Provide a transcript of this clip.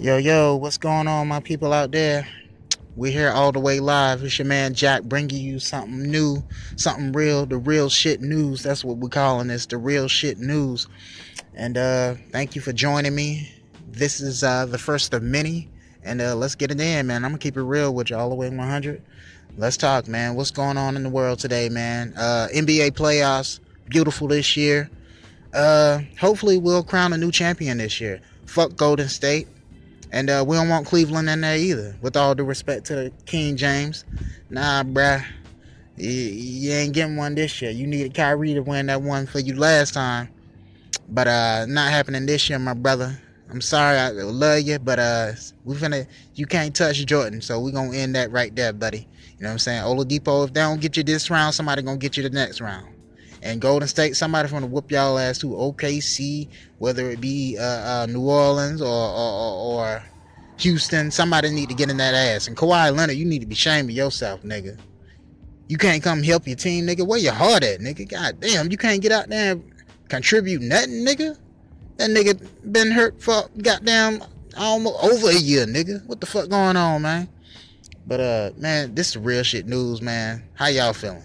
Yo, yo, what's going on, my people out there? We're here all the way live. It's your man Jack bringing you something new, something real, the real shit news. That's what we're calling this, the real shit news. And uh, thank you for joining me. This is uh, the first of many. And uh, let's get it in, man. I'm going to keep it real with you all the way 100. Let's talk, man. What's going on in the world today, man? Uh, NBA playoffs, beautiful this year. Uh, hopefully, we'll crown a new champion this year. Fuck Golden State. And uh, we don't want Cleveland in there either. With all due respect to the King James, nah, bruh, you, ain't getting one this year. You needed Kyrie to win that one for you last time, but uh, not happening this year, my brother. I'm sorry, I love you, but uh, we finna you can't touch Jordan, so we gonna end that right there, buddy. You know what I'm saying? Oladipo, if they don't get you this round, somebody gonna get you the next round and Golden State, somebody from the whoop y'all ass to OKC, whether it be uh, uh, New Orleans or, or, or Houston, somebody need to get in that ass. And Kawhi Leonard, you need to be ashamed of yourself, nigga. You can't come help your team, nigga. Where your heart at, nigga? God damn, you can't get out there and contribute nothing, nigga. That nigga been hurt for goddamn almost over a year, nigga. What the fuck going on, man? But uh, man, this is real shit news, man. How y'all feeling?